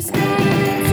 sky.